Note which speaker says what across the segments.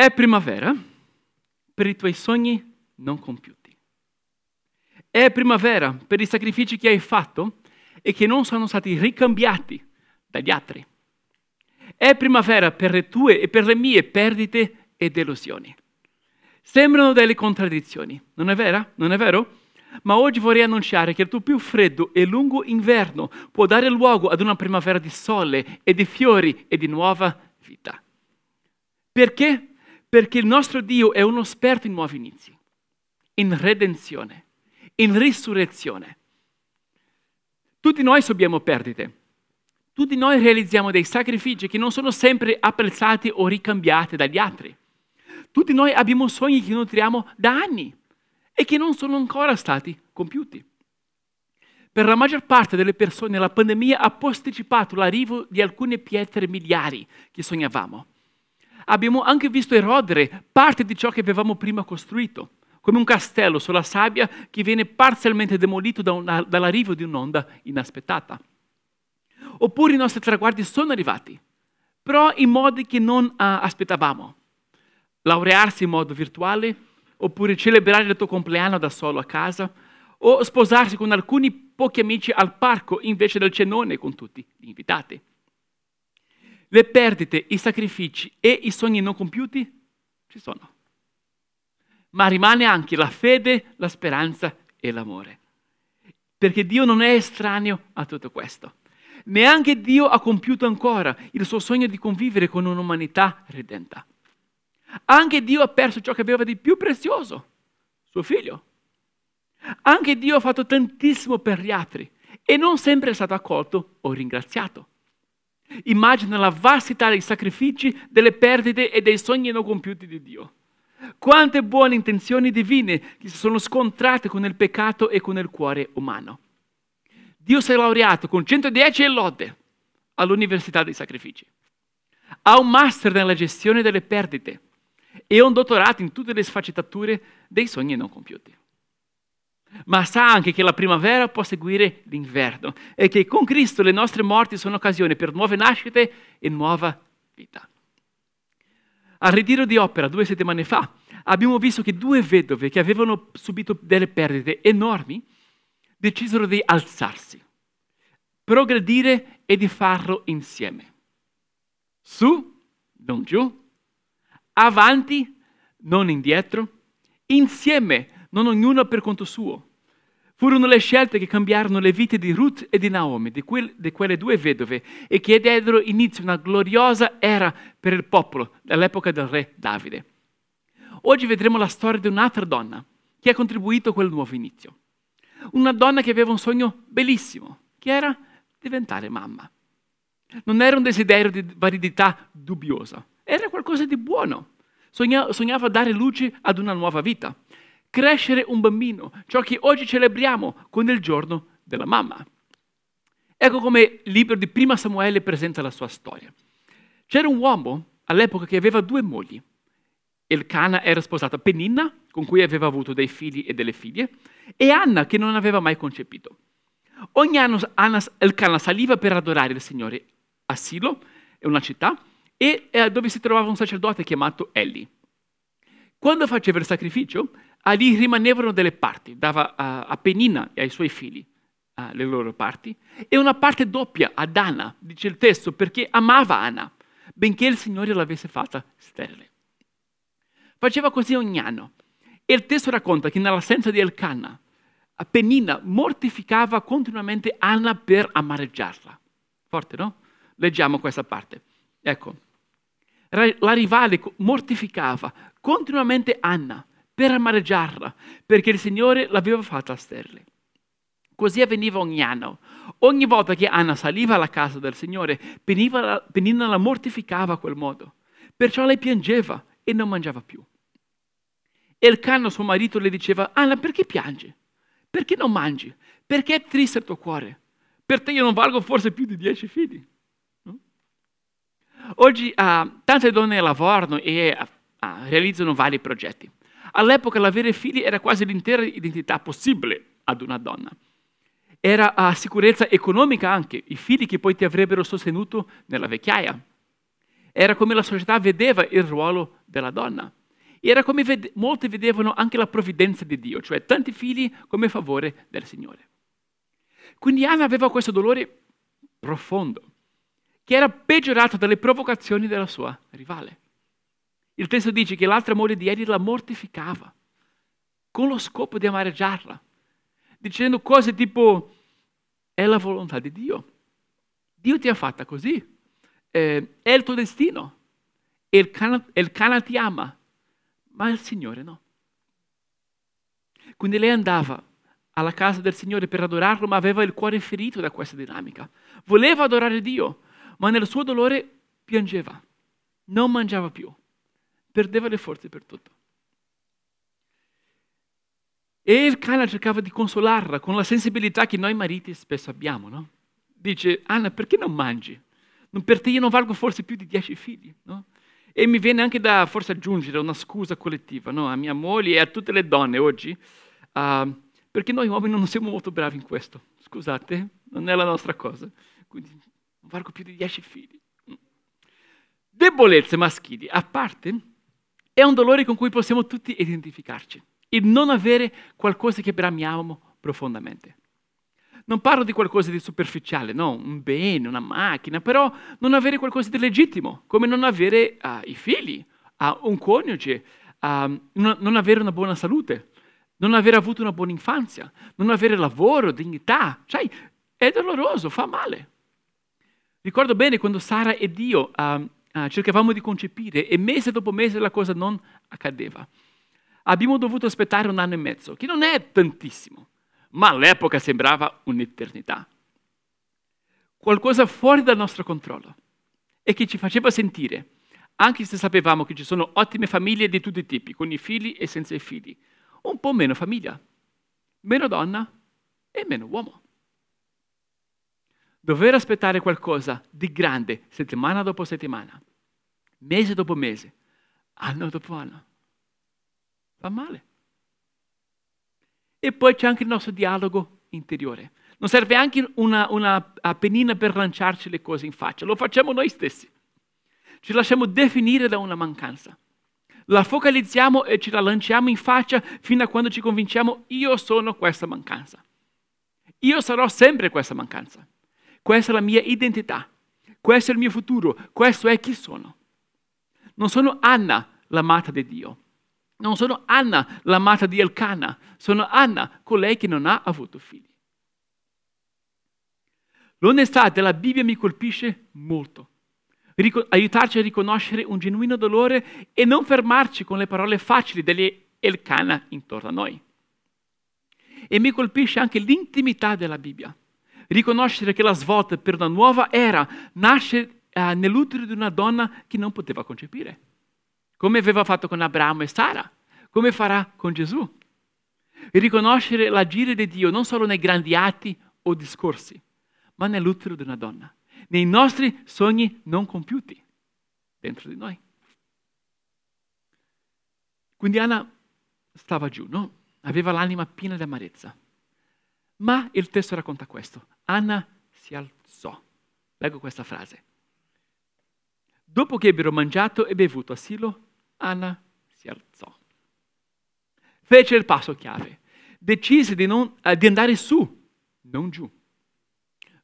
Speaker 1: È primavera per i tuoi sogni non compiuti. È primavera per i sacrifici che hai fatto e che non sono stati ricambiati dagli altri. È primavera per le tue e per le mie perdite e delusioni. Sembrano delle contraddizioni, non è vero? Non è vero? Ma oggi vorrei annunciare che il tuo più freddo e lungo inverno può dare luogo ad una primavera di sole e di fiori e di nuova vita. Perché? Perché il nostro Dio è uno esperto in nuovi inizi, in redenzione, in risurrezione. Tutti noi subiamo perdite. Tutti noi realizziamo dei sacrifici che non sono sempre apprezzati o ricambiati dagli altri. Tutti noi abbiamo sogni che nutriamo da anni e che non sono ancora stati compiuti. Per la maggior parte delle persone la pandemia ha posticipato l'arrivo di alcune pietre miliari che sognavamo. Abbiamo anche visto erodere parte di ciò che avevamo prima costruito, come un castello sulla sabbia che viene parzialmente demolito da una, dall'arrivo di un'onda inaspettata. Oppure i nostri traguardi sono arrivati, però in modi che non uh, aspettavamo. Laurearsi in modo virtuale, oppure celebrare il tuo compleanno da solo a casa, o sposarsi con alcuni pochi amici al parco invece del cenone con tutti gli invitati. Le perdite, i sacrifici e i sogni non compiuti ci sono. Ma rimane anche la fede, la speranza e l'amore. Perché Dio non è estraneo a tutto questo. Neanche Dio ha compiuto ancora il suo sogno di convivere con un'umanità redenta. Anche Dio ha perso ciò che aveva di più prezioso, suo figlio. Anche Dio ha fatto tantissimo per gli altri e non sempre è stato accolto o ringraziato. Immagina la vastità dei sacrifici, delle perdite e dei sogni non compiuti di Dio. Quante buone intenzioni divine si sono scontrate con il peccato e con il cuore umano. Dio si è laureato con 110 e lode all'Università dei Sacrifici. Ha un master nella gestione delle perdite e un dottorato in tutte le sfaccettature dei sogni non compiuti. Ma sa anche che la primavera può seguire l'inverno e che con Cristo le nostre morti sono occasione per nuove nascite e nuova vita. Al ritiro di opera due settimane fa abbiamo visto che due vedove che avevano subito delle perdite enormi decisero di alzarsi, progredire e di farlo insieme. Su, non giù, avanti, non indietro, insieme, non ognuno per conto suo. Furono le scelte che cambiarono le vite di Ruth e di Naomi, di, quel, di quelle due vedove, e che diedero inizio a una gloriosa era per il popolo dall'epoca del re Davide. Oggi vedremo la storia di un'altra donna che ha contribuito a quel nuovo inizio. Una donna che aveva un sogno bellissimo, che era diventare mamma. Non era un desiderio di validità dubbiosa, era qualcosa di buono. Sogna, sognava dare luce ad una nuova vita, crescere un bambino, ciò che oggi celebriamo con il giorno della mamma. Ecco come il libro di Prima Samuele presenta la sua storia. C'era un uomo all'epoca che aveva due mogli. Elcana era sposato a Peninna, con cui aveva avuto dei figli e delle figlie, e Anna, che non aveva mai concepito. Ogni anno Anna, Elcana saliva per adorare il Signore a Silo, una città, e eh, dove si trovava un sacerdote chiamato Eli. Quando faceva il sacrificio, lì rimanevano delle parti, dava a, Penina e ai suoi figli uh, le loro parti, e una parte doppia ad Anna, dice il testo, perché amava Anna, benché il Signore l'avesse fatta sterile. Faceva così ogni anno. E il testo racconta che nell'assenza di Elkanah, Penina mortificava continuamente Anna per amareggiarla. Forte, no? Leggiamo questa parte. Ecco, la rivale mortificava continuamente Anna per amareggiarla, perché il Signore l'aveva fatta sterile. Così avveniva ogni anno. Ogni volta che Anna saliva alla casa del Signore, Penina la mortificava a quel modo. Perciò lei piangeva e non mangiava più. E il cano, suo marito, le diceva, Anna, perché piangi? Perché non mangi? Perché è triste il tuo cuore? Per te io non valgo forse più di dieci figli. Oggi uh, tante donne lavorano e uh, realizzano vari progetti. All'epoca l'avere figli era quasi l'intera identità possibile ad una donna. Era uh, sicurezza economica anche, i figli che poi ti avrebbero sostenuto nella vecchiaia. era come la società vedeva il ruolo della donna. Era come vede- molti vedevano anche la provvidenza di Dio, cioè tanti figli come favore del Signore. Quindi Anna aveva questo dolore profondo, che era peggiorato dalle provocazioni della sua rivale. Il testo dice che l'altra moglie di Eli la mortificava, con lo scopo di amareggiarla, dicendo cose tipo, è la volontà di Dio. Dio ti ha fatta così, eh, è il tuo destino, il, cana, il Cana ti ama, ma il Signore no. Quindi lei andava alla casa del Signore per adorarlo, ma aveva il cuore ferito da questa dinamica. Voleva adorare Dio, ma nel suo dolore piangeva, non mangiava più, perdeva le forze per tutto. E il Cana cercava di consolarla con la sensibilità che noi mariti spesso abbiamo, no? Dice, Anna, perché non mangi? Per te io non valgo forse più di dieci figli, no? E mi viene anche da forse aggiungere una scusa collettiva no? a mia moglie e a tutte le donne oggi, uh, perché noi uomini non siamo molto bravi in questo. Scusate, non è la nostra cosa. Quindi non valgo più di dieci figli. Debolezze maschili, a parte, è un dolore con cui possiamo tutti identificarci. Il non avere qualcosa che bramiamo profondamente. Non parlo di qualcosa di superficiale, no, un bene, una macchina, però non avere qualcosa di legittimo, come non avere uh, i figli, uh, un coniuge, uh, non, non avere una buona salute, non aver avuto una buona infanzia, non avere lavoro, dignità, cioè è doloroso, fa male. Ricordo bene quando Sara ed io cercavamo di concepire e mese dopo mese la cosa non accadeva. Abbiamo dovuto aspettare un anno e mezzo, che non è tantissimo ma all'epoca sembrava un'eternità. Qualcosa fuori dal nostro controllo e che ci faceva sentire, anche se sapevamo che ci sono ottime famiglie di tutti i tipi, con i figli e senza i figli, un po' meno famiglia, meno donna e meno uomo. Dover aspettare qualcosa di grande settimana dopo settimana, mese dopo mese, anno dopo anno, fa male. E poi c'è anche il nostro dialogo interiore. Non serve anche una, una pennina per lanciarci le cose in faccia, lo facciamo noi stessi. Ci lasciamo definire da una mancanza. La focalizziamo e ce la lanciamo in faccia fino a quando ci convinciamo io sono questa mancanza. Io sarò sempre questa mancanza. Questa è la mia identità. Questo è il mio futuro. Questo è chi sono. Non sono Anna, l'amata di Dio. Non sono Anna, l'amata di Elcana, sono Anna, colei che non ha avuto figli. L'onestà della Bibbia mi colpisce molto. Rico- aiutarci a riconoscere un genuino dolore e non fermarci con le parole facili degli Elcana intorno a noi. E mi colpisce anche l'intimità della Bibbia. Riconoscere che la svolta per una nuova era nasce uh, nell'utero di una donna che non poteva concepire come aveva fatto con Abramo e Sara, come farà con Gesù. E riconoscere l'agire di Dio non solo nei grandi atti o discorsi, ma nell'utero di una donna, nei nostri sogni non compiuti dentro di noi. Quindi Anna stava giù, no? Aveva l'anima piena di amarezza. Ma il testo racconta questo. Anna si alzò. Leggo questa frase. Dopo che ebbero mangiato e bevuto a Silo, Anna si alzò. Fece il passo chiave. Decise di, non, uh, di andare su, non giù.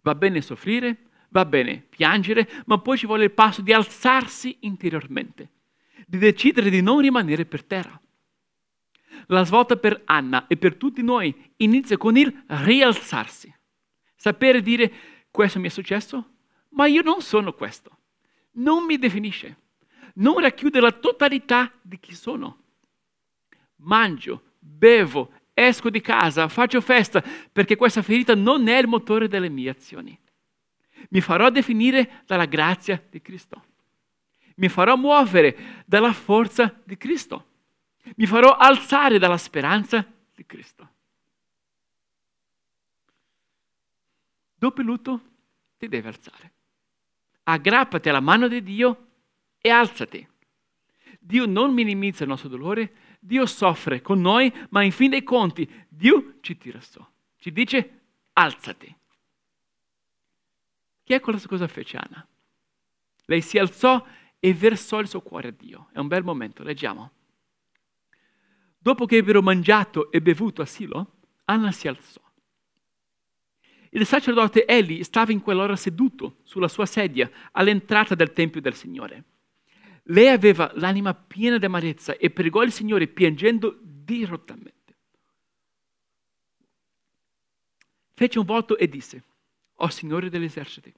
Speaker 1: Va bene soffrire, va bene piangere, ma poi ci vuole il passo di alzarsi interiormente, di decidere di non rimanere per terra. La svolta per Anna e per tutti noi inizia con il rialzarsi. Sapere dire questo mi è successo, ma io non sono questo. Non mi definisce non racchiude la totalità di chi sono. Mangio, bevo, esco di casa, faccio festa, perché questa ferita non è il motore delle mie azioni. Mi farò definire dalla grazia di Cristo. Mi farò muovere dalla forza di Cristo. Mi farò alzare dalla speranza di Cristo. Dopo il lutto ti devi alzare. Aggrappati alla mano di Dio e alzati. Dio non minimizza il nostro dolore, Dio soffre con noi, ma in fin dei conti Dio ci tira su. Ci dice alzati. Che è cosa fece Anna? Lei si alzò e versò il suo cuore a Dio. È un bel momento, leggiamo. Dopo che ebbero mangiato e bevuto a Silo, Anna si alzò. Il sacerdote Eli stava in quell'ora seduto sulla sua sedia all'entrata del Tempio del Signore. Lei aveva l'anima piena di amarezza e pregò il Signore piangendo dirottamente. Fece un voto e disse, O Signore degli eserciti,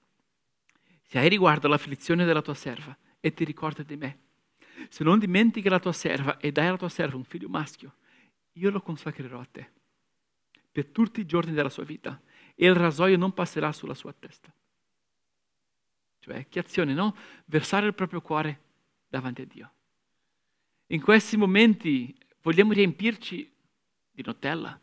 Speaker 1: se hai riguardo all'afflizione della tua serva e ti ricordi di me, se non dimentichi la tua serva e dai alla tua serva un figlio maschio, io lo consacrerò a te per tutti i giorni della sua vita e il rasoio non passerà sulla sua testa. Cioè, che azione, no? Versare il proprio cuore davanti a Dio. In questi momenti vogliamo riempirci di Nutella,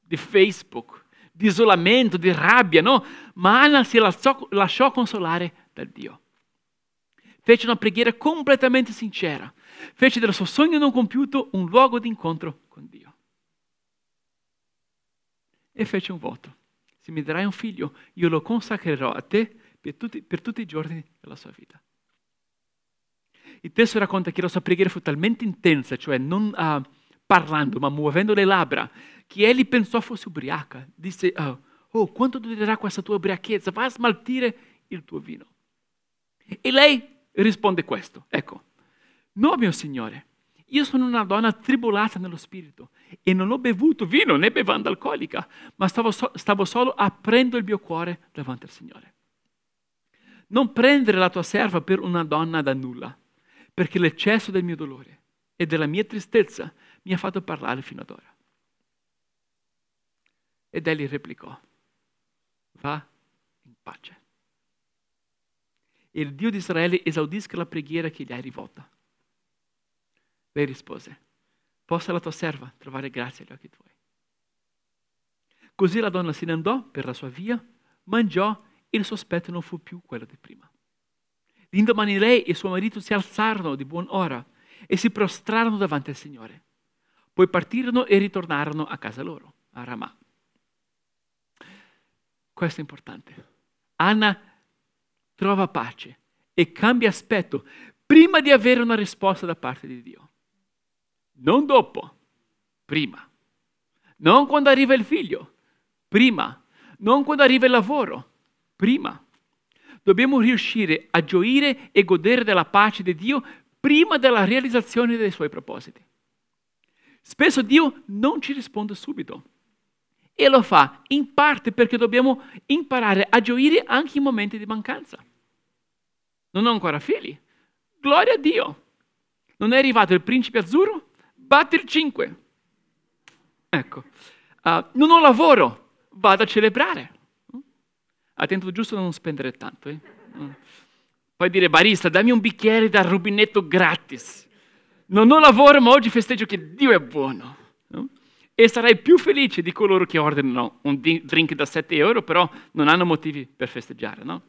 Speaker 1: di Facebook, di isolamento, di rabbia, no? Ma Anna si lasciò, lasciò consolare da Dio. Fece una preghiera completamente sincera. Fece del suo sogno non compiuto un luogo di incontro con Dio. E fece un voto. Se mi darai un figlio, io lo consacrerò a te per tutti, per tutti i giorni della sua vita. Il testo racconta che la sua preghiera fu talmente intensa, cioè non uh, parlando, ma muovendo le labbra, che egli pensò fosse ubriaca. Disse, oh, oh, quanto durerà questa tua ubriachezza? Va a smaltire il tuo vino. E lei risponde questo, ecco, no mio Signore, io sono una donna tribolata nello spirito e non ho bevuto vino né bevanda alcolica, ma stavo, so- stavo solo aprendo il mio cuore davanti al Signore. Non prendere la tua serva per una donna da nulla, perché l'eccesso del mio dolore e della mia tristezza mi ha fatto parlare fino ad ora. Ed egli replicò, va in pace. E il Dio di Israele esaudisca la preghiera che gli hai rivolta. Lei rispose, possa la tua serva trovare grazia agli occhi tuoi. Così la donna se ne andò per la sua via, mangiò e il sospetto non fu più quello di prima. L'indomani lei e suo marito si alzarono di buon'ora e si prostrarono davanti al Signore. Poi partirono e ritornarono a casa loro, a Ramà. Questo è importante. Anna trova pace e cambia aspetto prima di avere una risposta da parte di Dio. Non dopo, prima. Non quando arriva il figlio, prima. Non quando arriva il lavoro, prima. Dobbiamo riuscire a gioire e godere della pace di Dio prima della realizzazione dei suoi propositi. Spesso Dio non ci risponde subito e lo fa in parte perché dobbiamo imparare a gioire anche in momenti di mancanza. Non ho ancora figli. Gloria a Dio. Non è arrivato il principe azzurro? Batti il 5. Ecco, uh, non ho lavoro, vado a celebrare. Attento giusto a non spendere tanto. Eh? Puoi dire, barista, dammi un bicchiere dal rubinetto gratis. Non ho lavoro, ma oggi festeggio che Dio è buono. No? E sarai più felice di coloro che ordinano un drink da 7 euro, però non hanno motivi per festeggiare. No?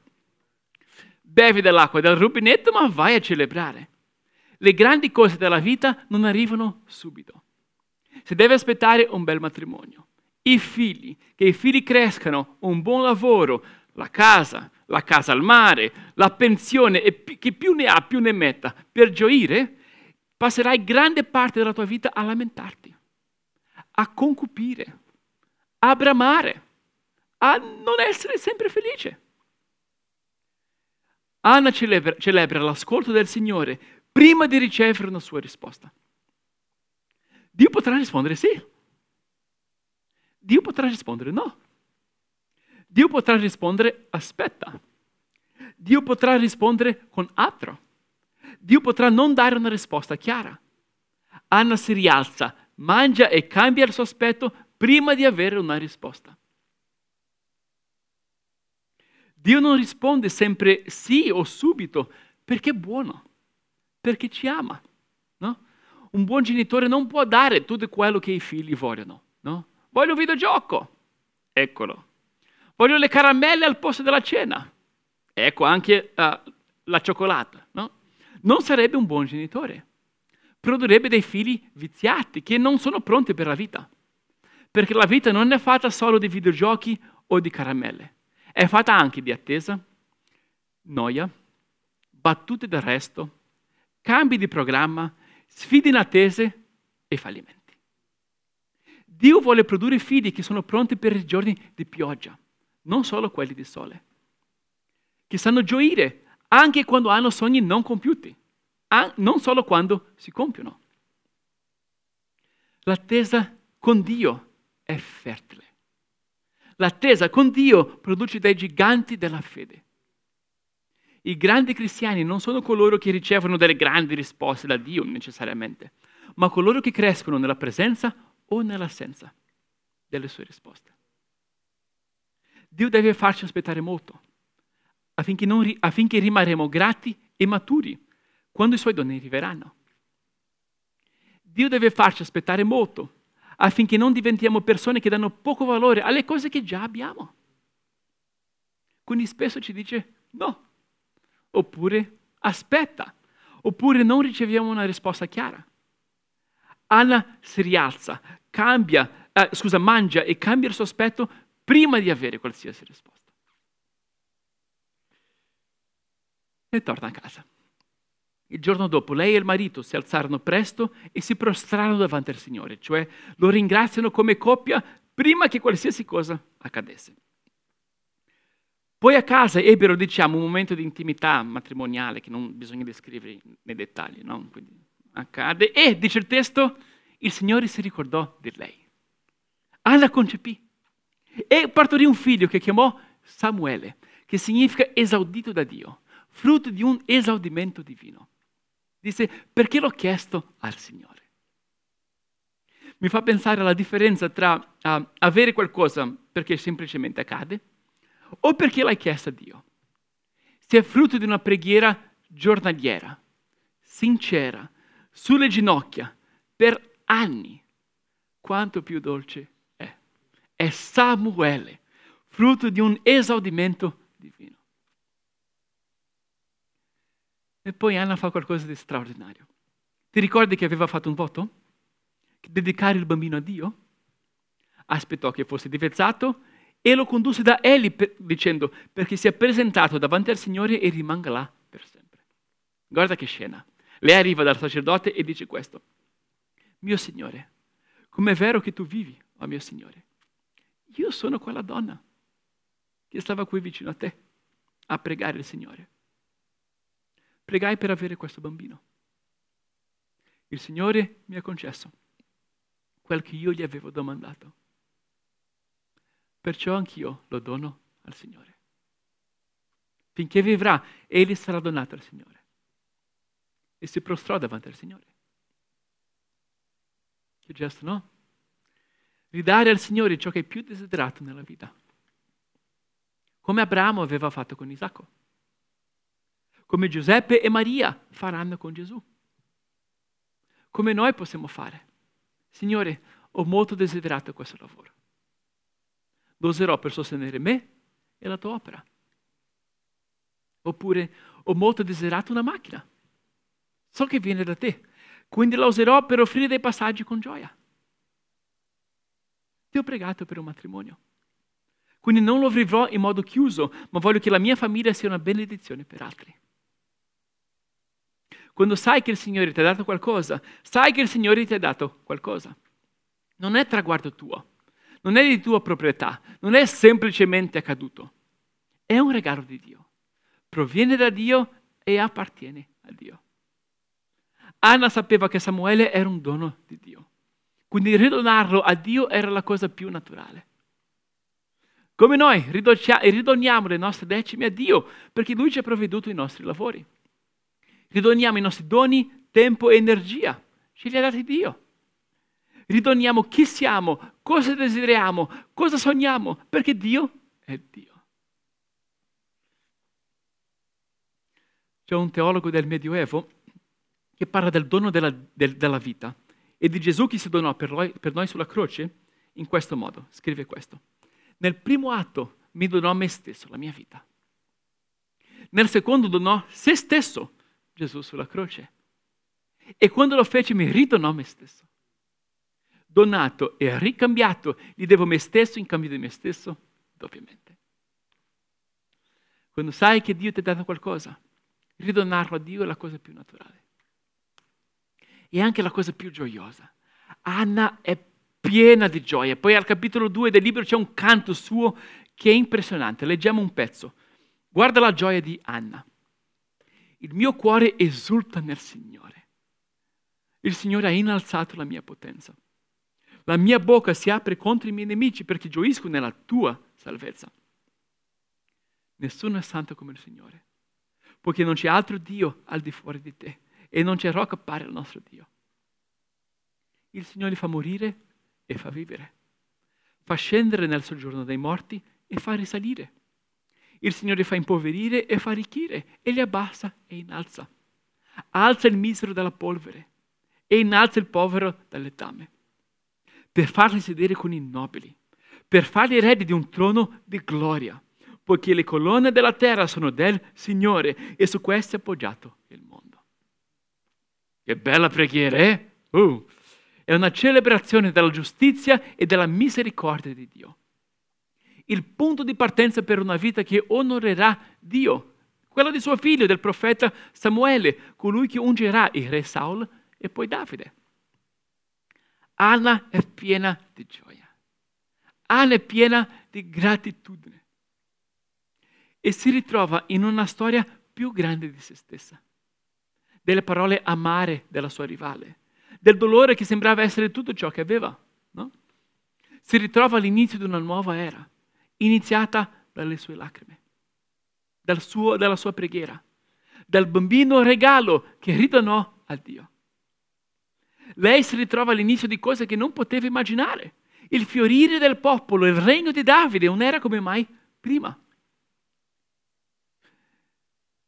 Speaker 1: Bevi dell'acqua dal rubinetto, ma vai a celebrare. Le grandi cose della vita non arrivano subito. Si deve aspettare un bel matrimonio, i figli, che i figli crescano, un buon lavoro, la casa, la casa al mare, la pensione, e che più ne ha più ne metta. Per gioire, passerai grande parte della tua vita a lamentarti, a concupire, a bramare, a non essere sempre felice. Anna celebra, celebra l'ascolto del Signore prima di ricevere una sua risposta. Dio potrà rispondere sì. Dio potrà rispondere no. Dio potrà rispondere aspetta. Dio potrà rispondere con altro. Dio potrà non dare una risposta chiara. Anna si rialza, mangia e cambia il suo aspetto prima di avere una risposta. Dio non risponde sempre sì o subito perché è buono perché ci ama. No? Un buon genitore non può dare tutto quello che i figli vogliono. No? Voglio un videogioco, eccolo. Voglio le caramelle al posto della cena, ecco anche uh, la cioccolata. No? Non sarebbe un buon genitore. Produrrebbe dei figli viziati che non sono pronti per la vita. Perché la vita non è fatta solo di videogiochi o di caramelle, è fatta anche di attesa, noia, battute d'arresto, cambi di programma, sfide inattese e fallimenti. Dio vuole produrre figli che sono pronti per i giorni di pioggia, non solo quelli di sole, che sanno gioire anche quando hanno sogni non compiuti, non solo quando si compiono. L'attesa con Dio è fertile. L'attesa con Dio produce dei giganti della fede. I grandi cristiani non sono coloro che ricevono delle grandi risposte da Dio necessariamente, ma coloro che crescono nella presenza o nell'assenza delle sue risposte. Dio deve farci aspettare molto affinché, non, affinché rimarremo grati e maturi quando i suoi doni arriveranno. Dio deve farci aspettare molto affinché non diventiamo persone che danno poco valore alle cose che già abbiamo. Quindi spesso ci dice no, oppure aspetta, oppure non riceviamo una risposta chiara. Anna si rialza, cambia, eh, scusa, mangia e cambia il suo aspetto prima di avere qualsiasi risposta. E torna a casa. Il giorno dopo lei e il marito si alzarono presto e si prostrarono davanti al Signore, cioè lo ringraziano come coppia prima che qualsiasi cosa accadesse. Poi a casa ebbero, diciamo, un momento di intimità matrimoniale che non bisogna descrivere nei dettagli, no? Quindi accade e, dice il testo, il Signore si ricordò di lei. Anna concepì e partorì un figlio che chiamò Samuele, che significa esaudito da Dio, frutto di un esaudimento divino. Disse, perché l'ho chiesto al Signore? Mi fa pensare alla differenza tra uh, avere qualcosa perché semplicemente accade o perché l'hai chiesto a Dio. Se è frutto di una preghiera giornaliera, sincera, sulle ginocchia, per anni, quanto più dolce è. È Samuele, frutto di un esaudimento divino. E poi Anna fa qualcosa di straordinario. Ti ricordi che aveva fatto un voto? Dedicare il bambino a Dio? Aspettò che fosse divezzato e lo condusse da Eli per, dicendo perché sia presentato davanti al Signore e rimanga là per sempre. Guarda che scena. Lei arriva dal sacerdote e dice questo mio Signore, com'è vero che tu vivi, oh mio Signore. Io sono quella donna che stava qui vicino a te a pregare il Signore. Pregai per avere questo bambino. Il Signore mi ha concesso quel che io gli avevo domandato. Perciò anch'io lo dono al Signore. Finché vivrà, egli sarà donato al Signore. E si prostrò davanti al Signore. Che gesto, no? Ridare al Signore ciò che è più desiderato nella vita. Come Abramo aveva fatto con Isacco. Come Giuseppe e Maria faranno con Gesù. Come noi possiamo fare. Signore, ho molto desiderato questo lavoro. Lo userò per sostenere me e la tua opera. Oppure ho molto desiderato una macchina. So che viene da te quindi la userò per offrire dei passaggi con gioia. Ti ho pregato per un matrimonio. Quindi non lo vivrò in modo chiuso, ma voglio che la mia famiglia sia una benedizione per altri. Quando sai che il Signore ti ha dato qualcosa, sai che il Signore ti ha dato qualcosa. Non è traguardo tuo, non è di tua proprietà, non è semplicemente accaduto. È un regalo di Dio. Proviene da Dio e appartiene a Dio. Anna sapeva che Samuele era un dono di Dio. Quindi ridonarlo a Dio era la cosa più naturale. Come noi ridoniamo le nostre decime a Dio perché Lui ci ha provveduto i nostri lavori. Ridoniamo i nostri doni, tempo e energia. Ce li ha dati Dio. Ridoniamo chi siamo, cosa desideriamo, cosa sogniamo, perché Dio è Dio. C'è un teologo del Medioevo che parla del dono della, del, della vita e di Gesù che si donò per noi, per noi sulla croce in questo modo. Scrive questo. Nel primo atto mi donò me stesso, la mia vita. Nel secondo donò se stesso, Gesù sulla croce. E quando lo fece mi ridonò me stesso. Donato e ricambiato, gli devo me stesso in cambio di me stesso doppiamente. Quando sai che Dio ti ha dato qualcosa, ridonarlo a Dio è la cosa più naturale. E anche la cosa più gioiosa. Anna è piena di gioia. Poi al capitolo 2 del libro c'è un canto suo che è impressionante. Leggiamo un pezzo. Guarda la gioia di Anna. Il mio cuore esulta nel Signore. Il Signore ha innalzato la mia potenza. La mia bocca si apre contro i miei nemici perché gioisco nella tua salvezza. Nessuno è santo come il Signore, poiché non c'è altro Dio al di fuori di te e non c'è rocca pari al nostro Dio. Il Signore fa morire e fa vivere, fa scendere nel soggiorno dei morti e fa risalire. Il Signore fa impoverire e fa arricchire e li abbassa e innalza. Alza il misero dalla polvere e innalza il povero dal letame, per farli sedere con i nobili, per farli eredi di un trono di gloria, poiché le colonne della terra sono del Signore e su queste è appoggiato il mondo. Che bella preghiera, eh? Uh, è una celebrazione della giustizia e della misericordia di Dio il punto di partenza per una vita che onorerà Dio, quella di suo figlio, del profeta Samuele, colui che ungerà il re Saul e poi Davide. Anna è piena di gioia. Anna è piena di gratitudine. E si ritrova in una storia più grande di se stessa. Delle parole amare della sua rivale. Del dolore che sembrava essere tutto ciò che aveva. No? Si ritrova all'inizio di una nuova era iniziata dalle sue lacrime, dal suo, dalla sua preghiera, dal bambino regalo che ridonò a Dio. Lei si ritrova all'inizio di cose che non poteva immaginare. Il fiorire del popolo, il regno di Davide, non era come mai prima.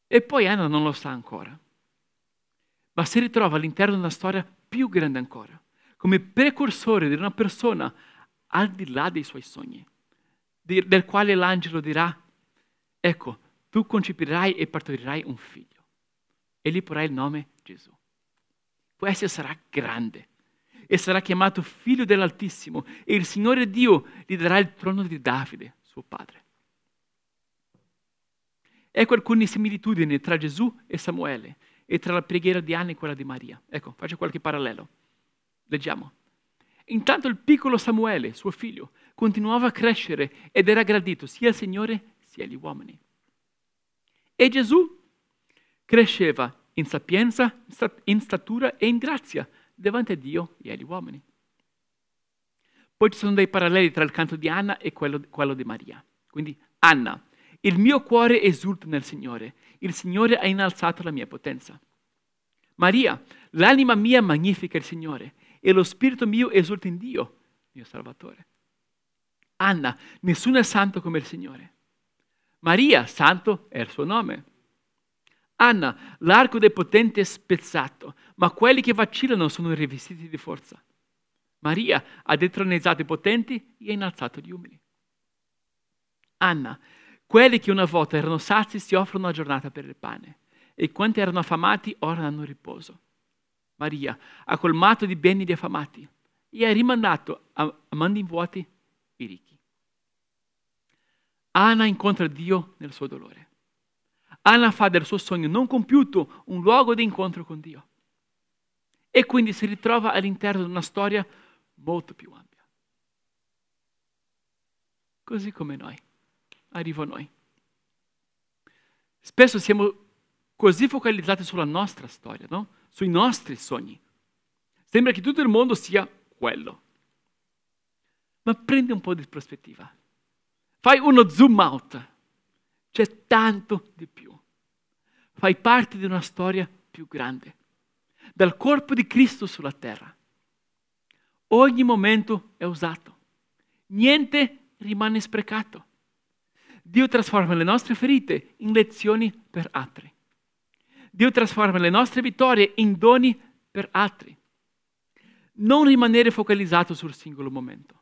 Speaker 1: E poi Anna non lo sa ancora, ma si ritrova all'interno di una storia più grande ancora, come precursore di una persona al di là dei suoi sogni del quale l'angelo dirà, ecco, tu concepirai e partorirai un figlio e gli porrai il nome Gesù. Questo sarà grande e sarà chiamato figlio dell'Altissimo e il Signore Dio gli darà il trono di Davide, suo padre. Ecco alcune similitudini tra Gesù e Samuele e tra la preghiera di Anna e quella di Maria. Ecco, faccio qualche parallelo. Leggiamo. Intanto il piccolo Samuele, suo figlio, continuava a crescere ed era gradito sia al Signore sia agli uomini. E Gesù cresceva in sapienza, in statura e in grazia davanti a Dio e agli uomini. Poi ci sono dei paralleli tra il canto di Anna e quello, quello di Maria. Quindi Anna, il mio cuore esulta nel Signore, il Signore ha innalzato la mia potenza. Maria, l'anima mia magnifica il Signore e lo spirito mio esulta in Dio, mio Salvatore. Anna, nessuno è santo come il Signore. Maria, santo è il suo nome. Anna, l'arco dei potenti è spezzato, ma quelli che vacillano sono rivestiti di forza. Maria ha detronizzato i potenti e ha innalzato gli umili. Anna, quelli che una volta erano sazi si offrono una giornata per il pane, e quanti erano affamati ora hanno riposo. Maria ha colmato di beni gli affamati e ha rimandato a mani vuoti i ricchi. Anna incontra Dio nel suo dolore. Anna fa del suo sogno non compiuto un luogo di incontro con Dio. E quindi si ritrova all'interno di una storia molto più ampia. Così come noi. Arriva a noi. Spesso siamo così focalizzati sulla nostra storia, no? sui nostri sogni. Sembra che tutto il mondo sia quello. Ma prendi un po' di prospettiva. Fai uno zoom out. C'è tanto di più. Fai parte di una storia più grande. Dal corpo di Cristo sulla terra. Ogni momento è usato. Niente rimane sprecato. Dio trasforma le nostre ferite in lezioni per altri. Dio trasforma le nostre vittorie in doni per altri. Non rimanere focalizzato sul singolo momento.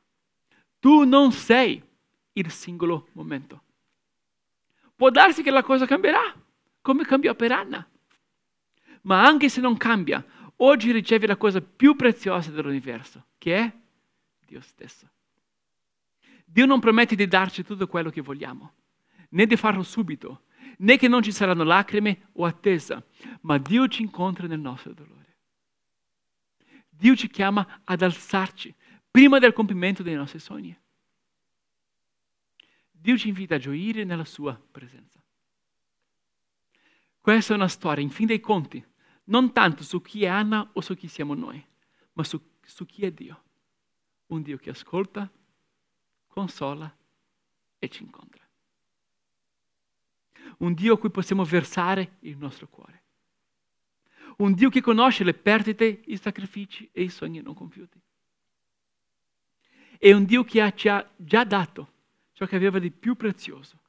Speaker 1: Tu non sei il singolo momento. Può darsi che la cosa cambierà, come cambiò per Anna. Ma anche se non cambia, oggi ricevi la cosa più preziosa dell'universo, che è Dio stesso. Dio non promette di darci tutto quello che vogliamo, né di farlo subito, né che non ci saranno lacrime o attesa, ma Dio ci incontra nel nostro dolore. Dio ci chiama ad alzarci prima del compimento dei nostri sogni. Dio ci invita a gioire nella sua presenza. Questa è una storia, in fin dei conti, non tanto su chi è Anna o su chi siamo noi, ma su, su chi è Dio. Un Dio che ascolta, consola e ci incontra. Un Dio a cui possiamo versare il nostro cuore. Un Dio che conosce le perdite, i sacrifici e i sogni non compiuti. È un Dio che ci ha già dato ciò che aveva di più prezioso,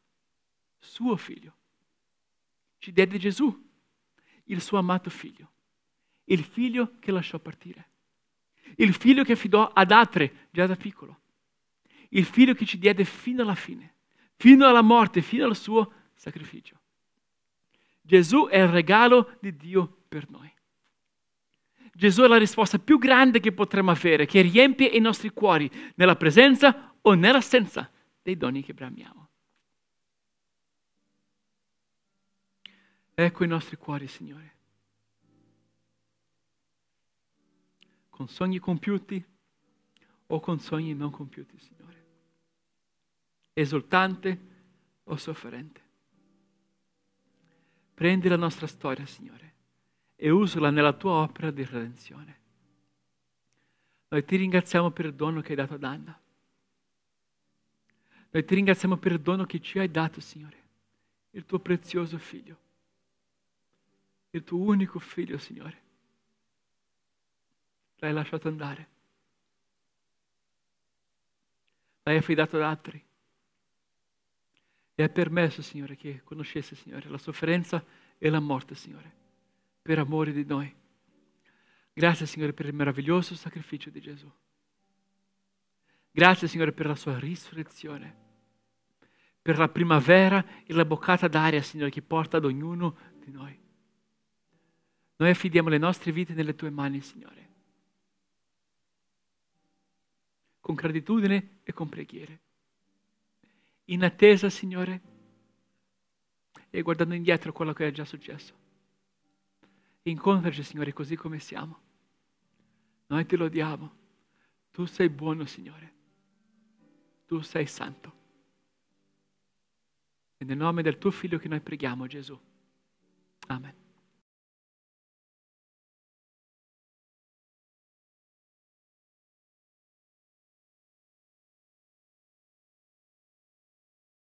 Speaker 1: suo figlio. Ci diede Gesù, il suo amato figlio, il figlio che lasciò partire, il figlio che affidò ad altre già da piccolo, il figlio che ci diede fino alla fine, fino alla morte, fino al suo sacrificio. Gesù è il regalo di Dio per noi. Gesù è la risposta più grande che potremmo avere, che riempie i nostri cuori nella presenza o nell'assenza dei doni che bramiamo. Ecco i nostri cuori, Signore. Con sogni compiuti o con sogni non compiuti, Signore. Esultante o sofferente. Prendi la nostra storia, Signore, e usala nella tua opera di redenzione. Noi ti ringraziamo per il dono che hai dato ad Anna. Noi ti ringraziamo per il dono che ci hai dato, Signore, il tuo prezioso figlio, il tuo unico figlio, Signore. L'hai lasciato andare. L'hai affidato ad altri. E hai permesso, Signore, che conoscesse, Signore, la sofferenza e la morte, Signore, per amore di noi. Grazie, Signore, per il meraviglioso sacrificio di Gesù. Grazie, Signore, per la sua risurrezione, per la primavera e la boccata d'aria, Signore, che porta ad ognuno di noi. Noi affidiamo le nostre vite nelle tue mani, Signore, con gratitudine e con preghiere. In attesa, Signore, e guardando indietro quello che è già successo. Incontraci, Signore, così come siamo. Noi ti lodiamo. Tu sei buono, Signore tu sei santo. E nel nome del tuo figlio che noi preghiamo, Gesù. Amen.